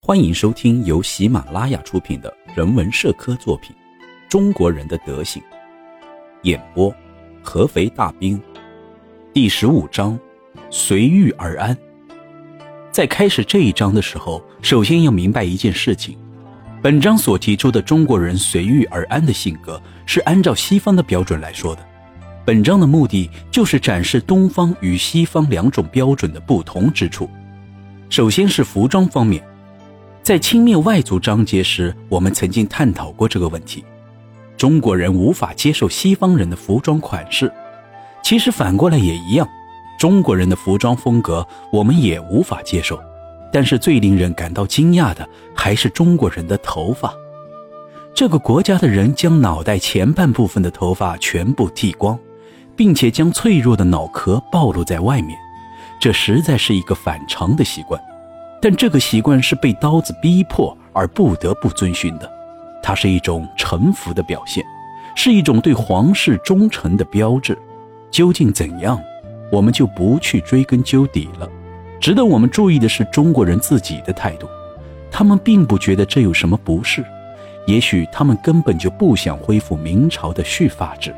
欢迎收听由喜马拉雅出品的人文社科作品《中国人的德行》，演播：合肥大兵。第十五章：随遇而安。在开始这一章的时候，首先要明白一件事情：本章所提出的中国人随遇而安的性格，是按照西方的标准来说的。本章的目的就是展示东方与西方两种标准的不同之处。首先是服装方面。在轻蔑外族章节时，我们曾经探讨过这个问题。中国人无法接受西方人的服装款式，其实反过来也一样。中国人的服装风格我们也无法接受，但是最令人感到惊讶的还是中国人的头发。这个国家的人将脑袋前半部分的头发全部剃光，并且将脆弱的脑壳暴露在外面，这实在是一个反常的习惯。但这个习惯是被刀子逼迫而不得不遵循的，它是一种臣服的表现，是一种对皇室忠诚的标志。究竟怎样，我们就不去追根究底了。值得我们注意的是中国人自己的态度，他们并不觉得这有什么不适，也许他们根本就不想恢复明朝的蓄发制。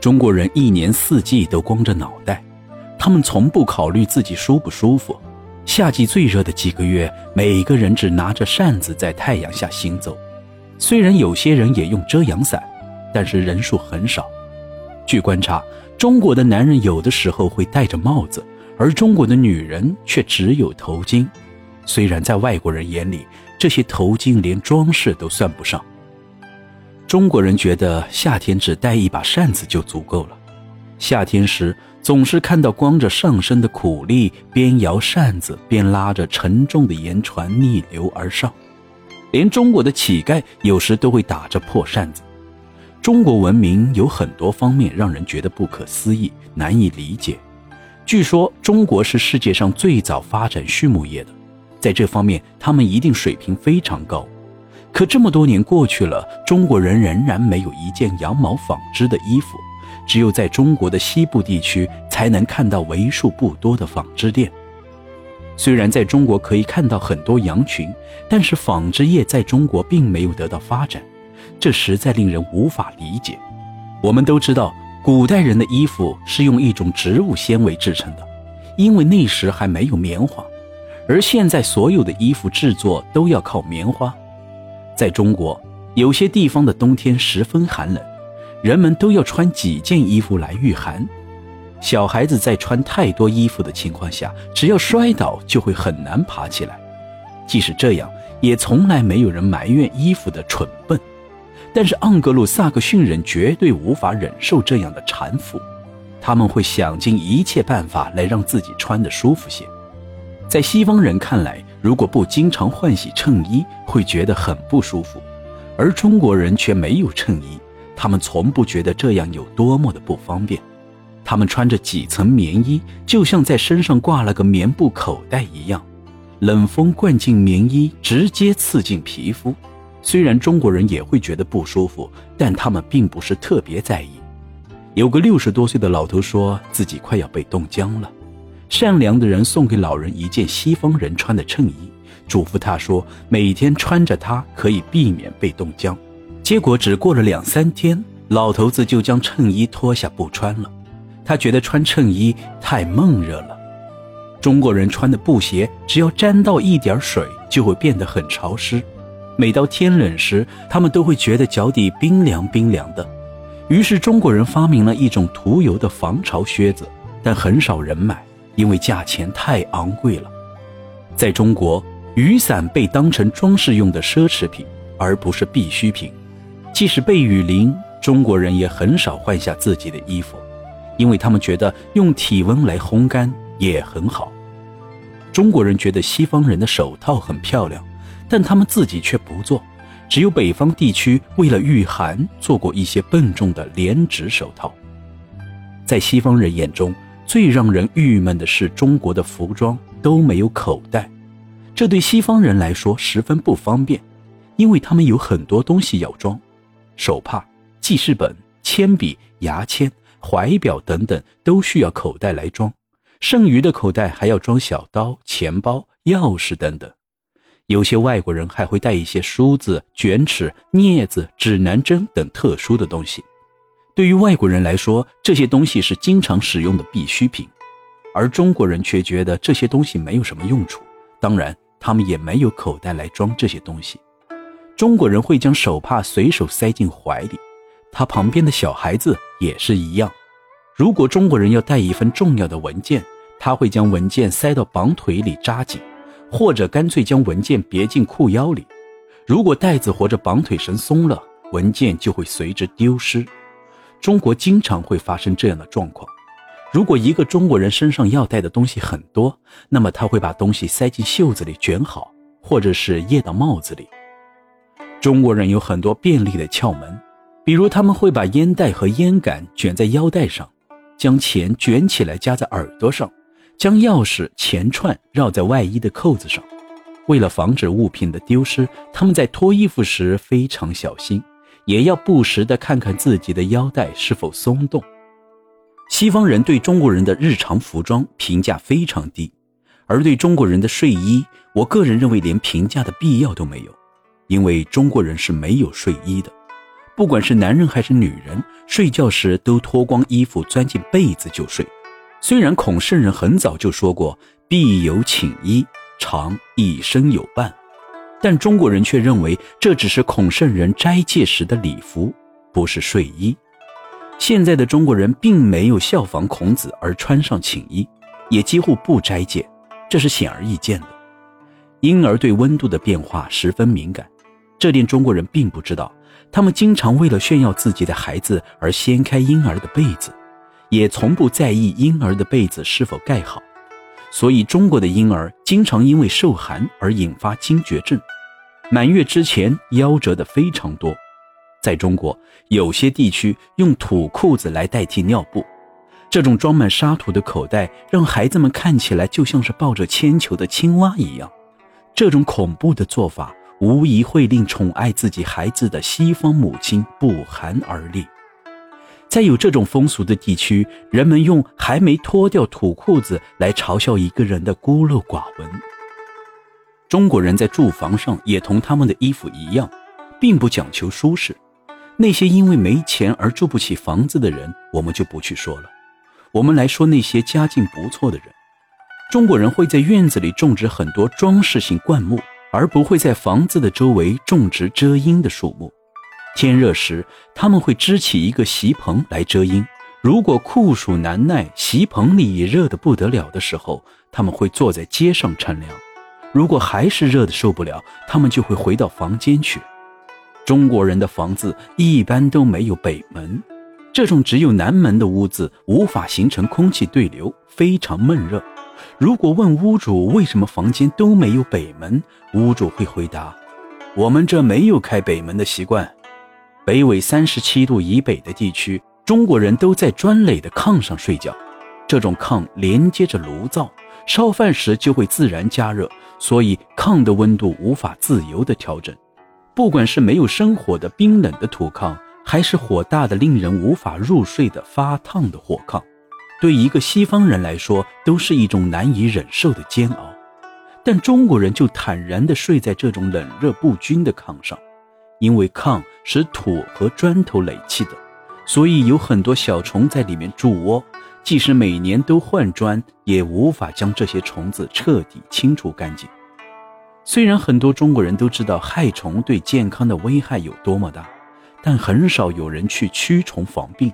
中国人一年四季都光着脑袋，他们从不考虑自己舒不舒服。夏季最热的几个月，每个人只拿着扇子在太阳下行走。虽然有些人也用遮阳伞，但是人数很少。据观察，中国的男人有的时候会戴着帽子，而中国的女人却只有头巾。虽然在外国人眼里，这些头巾连装饰都算不上。中国人觉得夏天只带一把扇子就足够了。夏天时。总是看到光着上身的苦力边摇扇子边拉着沉重的盐船逆流而上，连中国的乞丐有时都会打着破扇子。中国文明有很多方面让人觉得不可思议、难以理解。据说中国是世界上最早发展畜牧业的，在这方面他们一定水平非常高。可这么多年过去了，中国人仍然没有一件羊毛纺织的衣服。只有在中国的西部地区才能看到为数不多的纺织店。虽然在中国可以看到很多羊群，但是纺织业在中国并没有得到发展，这实在令人无法理解。我们都知道，古代人的衣服是用一种植物纤维制成的，因为那时还没有棉花，而现在所有的衣服制作都要靠棉花。在中国，有些地方的冬天十分寒冷。人们都要穿几件衣服来御寒，小孩子在穿太多衣服的情况下，只要摔倒就会很难爬起来。即使这样，也从来没有人埋怨衣服的蠢笨。但是盎格鲁撒克逊人绝对无法忍受这样的缠缚，他们会想尽一切办法来让自己穿得舒服些。在西方人看来，如果不经常换洗衬衣，会觉得很不舒服，而中国人却没有衬衣。他们从不觉得这样有多么的不方便，他们穿着几层棉衣，就像在身上挂了个棉布口袋一样，冷风灌进棉衣，直接刺进皮肤。虽然中国人也会觉得不舒服，但他们并不是特别在意。有个六十多岁的老头说自己快要被冻僵了，善良的人送给老人一件西方人穿的衬衣，嘱咐他说每天穿着它可以避免被冻僵。结果只过了两三天，老头子就将衬衣脱下不穿了。他觉得穿衬衣太闷热了。中国人穿的布鞋，只要沾到一点水，就会变得很潮湿。每到天冷时，他们都会觉得脚底冰凉冰凉的。于是中国人发明了一种涂油的防潮靴子，但很少人买，因为价钱太昂贵了。在中国，雨伞被当成装饰用的奢侈品，而不是必需品。即使被雨淋，中国人也很少换下自己的衣服，因为他们觉得用体温来烘干也很好。中国人觉得西方人的手套很漂亮，但他们自己却不做。只有北方地区为了御寒做过一些笨重的连指手套。在西方人眼中，最让人郁闷的是中国的服装都没有口袋，这对西方人来说十分不方便，因为他们有很多东西要装。手帕、记事本、铅笔、牙签、怀表等等都需要口袋来装，剩余的口袋还要装小刀、钱包、钥匙等等。有些外国人还会带一些梳子、卷尺、镊子、指南针等特殊的东西。对于外国人来说，这些东西是经常使用的必需品，而中国人却觉得这些东西没有什么用处。当然，他们也没有口袋来装这些东西。中国人会将手帕随手塞进怀里，他旁边的小孩子也是一样。如果中国人要带一份重要的文件，他会将文件塞到绑腿里扎紧，或者干脆将文件别进裤腰里。如果带子或者绑腿绳松了，文件就会随之丢失。中国经常会发生这样的状况。如果一个中国人身上要带的东西很多，那么他会把东西塞进袖子里卷好，或者是掖到帽子里。中国人有很多便利的窍门，比如他们会把烟袋和烟杆卷在腰带上，将钱卷起来夹在耳朵上，将钥匙、钱串绕在外衣的扣子上。为了防止物品的丢失，他们在脱衣服时非常小心。也要不时地看看自己的腰带是否松动。西方人对中国人的日常服装评价非常低，而对中国人的睡衣，我个人认为连评价的必要都没有，因为中国人是没有睡衣的。不管是男人还是女人，睡觉时都脱光衣服钻进被子就睡。虽然孔圣人很早就说过“必有寝衣，常一生有伴”。但中国人却认为这只是孔圣人斋戒时的礼服，不是睡衣。现在的中国人并没有效仿孔子而穿上寝衣，也几乎不斋戒，这是显而易见的。婴儿对温度的变化十分敏感，这点中国人并不知道。他们经常为了炫耀自己的孩子而掀开婴儿的被子，也从不在意婴儿的被子是否盖好。所以，中国的婴儿经常因为受寒而引发惊厥症，满月之前夭折的非常多。在中国，有些地区用土裤子来代替尿布，这种装满沙土的口袋让孩子们看起来就像是抱着铅球的青蛙一样。这种恐怖的做法无疑会令宠爱自己孩子的西方母亲不寒而栗。在有这种风俗的地区，人们用还没脱掉土裤子来嘲笑一个人的孤陋寡闻。中国人在住房上也同他们的衣服一样，并不讲求舒适。那些因为没钱而住不起房子的人，我们就不去说了。我们来说那些家境不错的人。中国人会在院子里种植很多装饰性灌木，而不会在房子的周围种植遮阴的树木。天热时，他们会支起一个席棚来遮阴。如果酷暑难耐，席棚里也热得不得了的时候，他们会坐在街上乘凉。如果还是热得受不了，他们就会回到房间去。中国人的房子一般都没有北门，这种只有南门的屋子无法形成空气对流，非常闷热。如果问屋主为什么房间都没有北门，屋主会回答：“我们这没有开北门的习惯。”北纬三十七度以北的地区，中国人都在砖垒的炕上睡觉。这种炕连接着炉灶，烧饭时就会自然加热，所以炕的温度无法自由地调整。不管是没有生火的冰冷的土炕，还是火大的令人无法入睡的发烫的火炕，对一个西方人来说都是一种难以忍受的煎熬。但中国人就坦然地睡在这种冷热不均的炕上。因为炕是土和砖头垒砌的，所以有很多小虫在里面筑窝。即使每年都换砖，也无法将这些虫子彻底清除干净。虽然很多中国人都知道害虫对健康的危害有多么大，但很少有人去驱虫防病。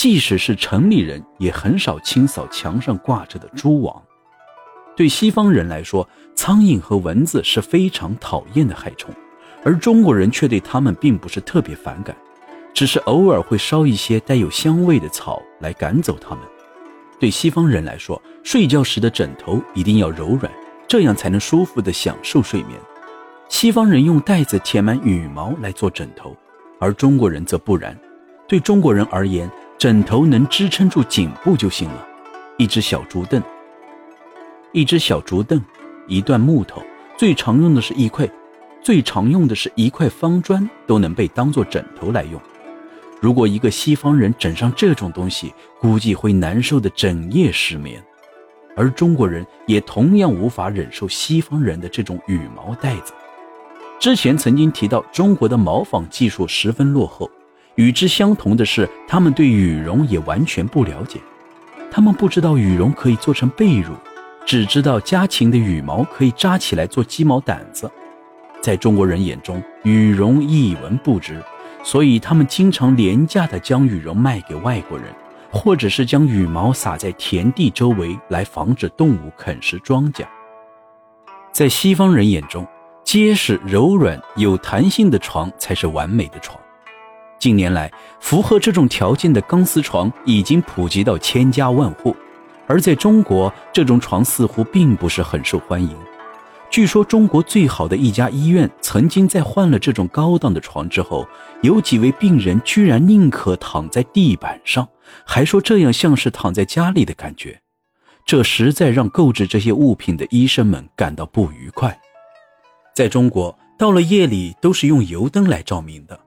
即使是城里人，也很少清扫墙上挂着的蛛网。对西方人来说，苍蝇和蚊子是非常讨厌的害虫。而中国人却对它们并不是特别反感，只是偶尔会烧一些带有香味的草来赶走它们。对西方人来说，睡觉时的枕头一定要柔软，这样才能舒服地享受睡眠。西方人用袋子填满羽毛来做枕头，而中国人则不然。对中国人而言，枕头能支撑住颈部就行了。一只小竹凳，一只小竹凳，一段木头，最常用的是一块。最常用的是一块方砖都能被当做枕头来用。如果一个西方人枕上这种东西，估计会难受的整夜失眠。而中国人也同样无法忍受西方人的这种羽毛袋子。之前曾经提到，中国的毛纺技术十分落后。与之相同的是，他们对羽绒也完全不了解。他们不知道羽绒可以做成被褥，只知道家禽的羽毛可以扎起来做鸡毛掸子。在中国人眼中，羽绒一文不值，所以他们经常廉价的将羽绒卖给外国人，或者是将羽毛撒在田地周围来防止动物啃食庄稼。在西方人眼中，结实、柔软、有弹性的床才是完美的床。近年来，符合这种条件的钢丝床已经普及到千家万户，而在中国，这种床似乎并不是很受欢迎。据说，中国最好的一家医院曾经在换了这种高档的床之后，有几位病人居然宁可躺在地板上，还说这样像是躺在家里的感觉。这实在让购置这些物品的医生们感到不愉快。在中国，到了夜里都是用油灯来照明的。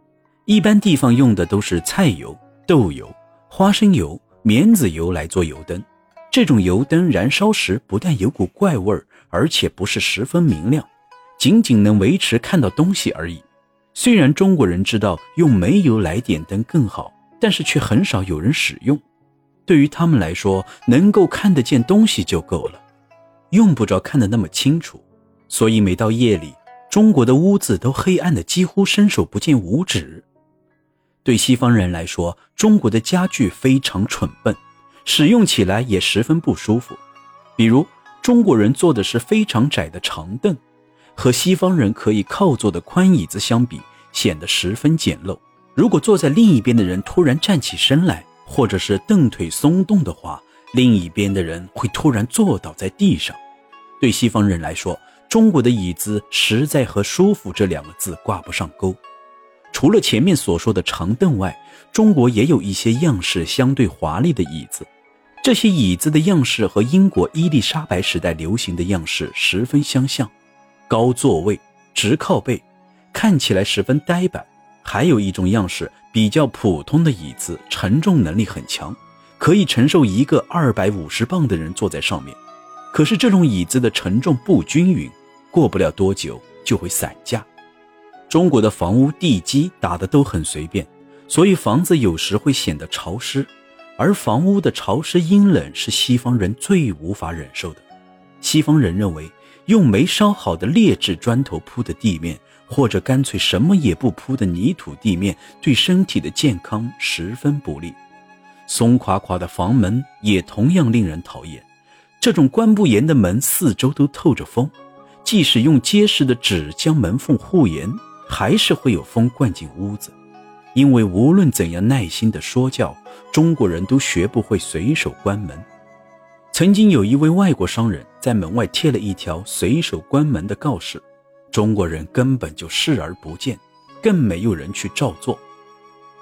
一般地方用的都是菜油、豆油、花生油、棉籽油来做油灯。这种油灯燃烧时不但有股怪味儿，而且不是十分明亮，仅仅能维持看到东西而已。虽然中国人知道用煤油来点灯更好，但是却很少有人使用。对于他们来说，能够看得见东西就够了，用不着看得那么清楚。所以每到夜里，中国的屋子都黑暗的几乎伸手不见五指。对西方人来说，中国的家具非常蠢笨，使用起来也十分不舒服。比如，中国人坐的是非常窄的长凳，和西方人可以靠坐的宽椅子相比，显得十分简陋。如果坐在另一边的人突然站起身来，或者是蹬腿松动的话，另一边的人会突然坐倒在地上。对西方人来说，中国的椅子实在和舒服这两个字挂不上钩。除了前面所说的长凳外，中国也有一些样式相对华丽的椅子。这些椅子的样式和英国伊丽莎白时代流行的样式十分相像，高座位、直靠背，看起来十分呆板。还有一种样式比较普通的椅子，承重能力很强，可以承受一个二百五十磅的人坐在上面。可是这种椅子的承重不均匀，过不了多久就会散架。中国的房屋地基打的都很随便，所以房子有时会显得潮湿，而房屋的潮湿阴冷是西方人最无法忍受的。西方人认为，用没烧好的劣质砖头铺的地面，或者干脆什么也不铺的泥土地面，对身体的健康十分不利。松垮垮的房门也同样令人讨厌，这种关不严的门四周都透着风，即使用结实的纸将门缝护严。还是会有风灌进屋子，因为无论怎样耐心的说教，中国人都学不会随手关门。曾经有一位外国商人，在门外贴了一条随手关门的告示，中国人根本就视而不见，更没有人去照做。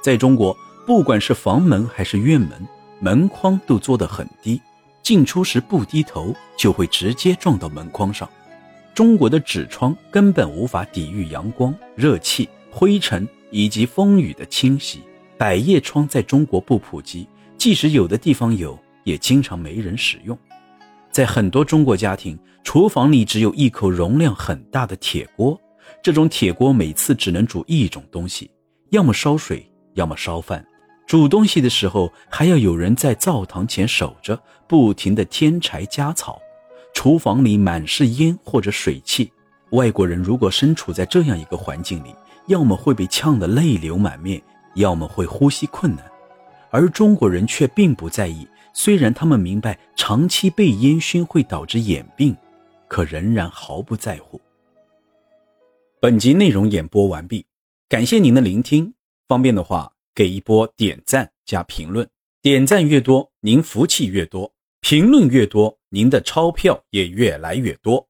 在中国，不管是房门还是院门，门框都做得很低，进出时不低头就会直接撞到门框上。中国的纸窗根本无法抵御阳光、热气、灰尘以及风雨的侵袭。百叶窗在中国不普及，即使有的地方有，也经常没人使用。在很多中国家庭，厨房里只有一口容量很大的铁锅，这种铁锅每次只能煮一种东西，要么烧水，要么烧饭。煮东西的时候，还要有人在灶堂前守着，不停地添柴加草。厨房里满是烟或者水汽，外国人如果身处在这样一个环境里，要么会被呛得泪流满面，要么会呼吸困难。而中国人却并不在意，虽然他们明白长期被烟熏会导致眼病，可仍然毫不在乎。本集内容演播完毕，感谢您的聆听。方便的话，给一波点赞加评论，点赞越多，您福气越多。评论越多，您的钞票也越来越多。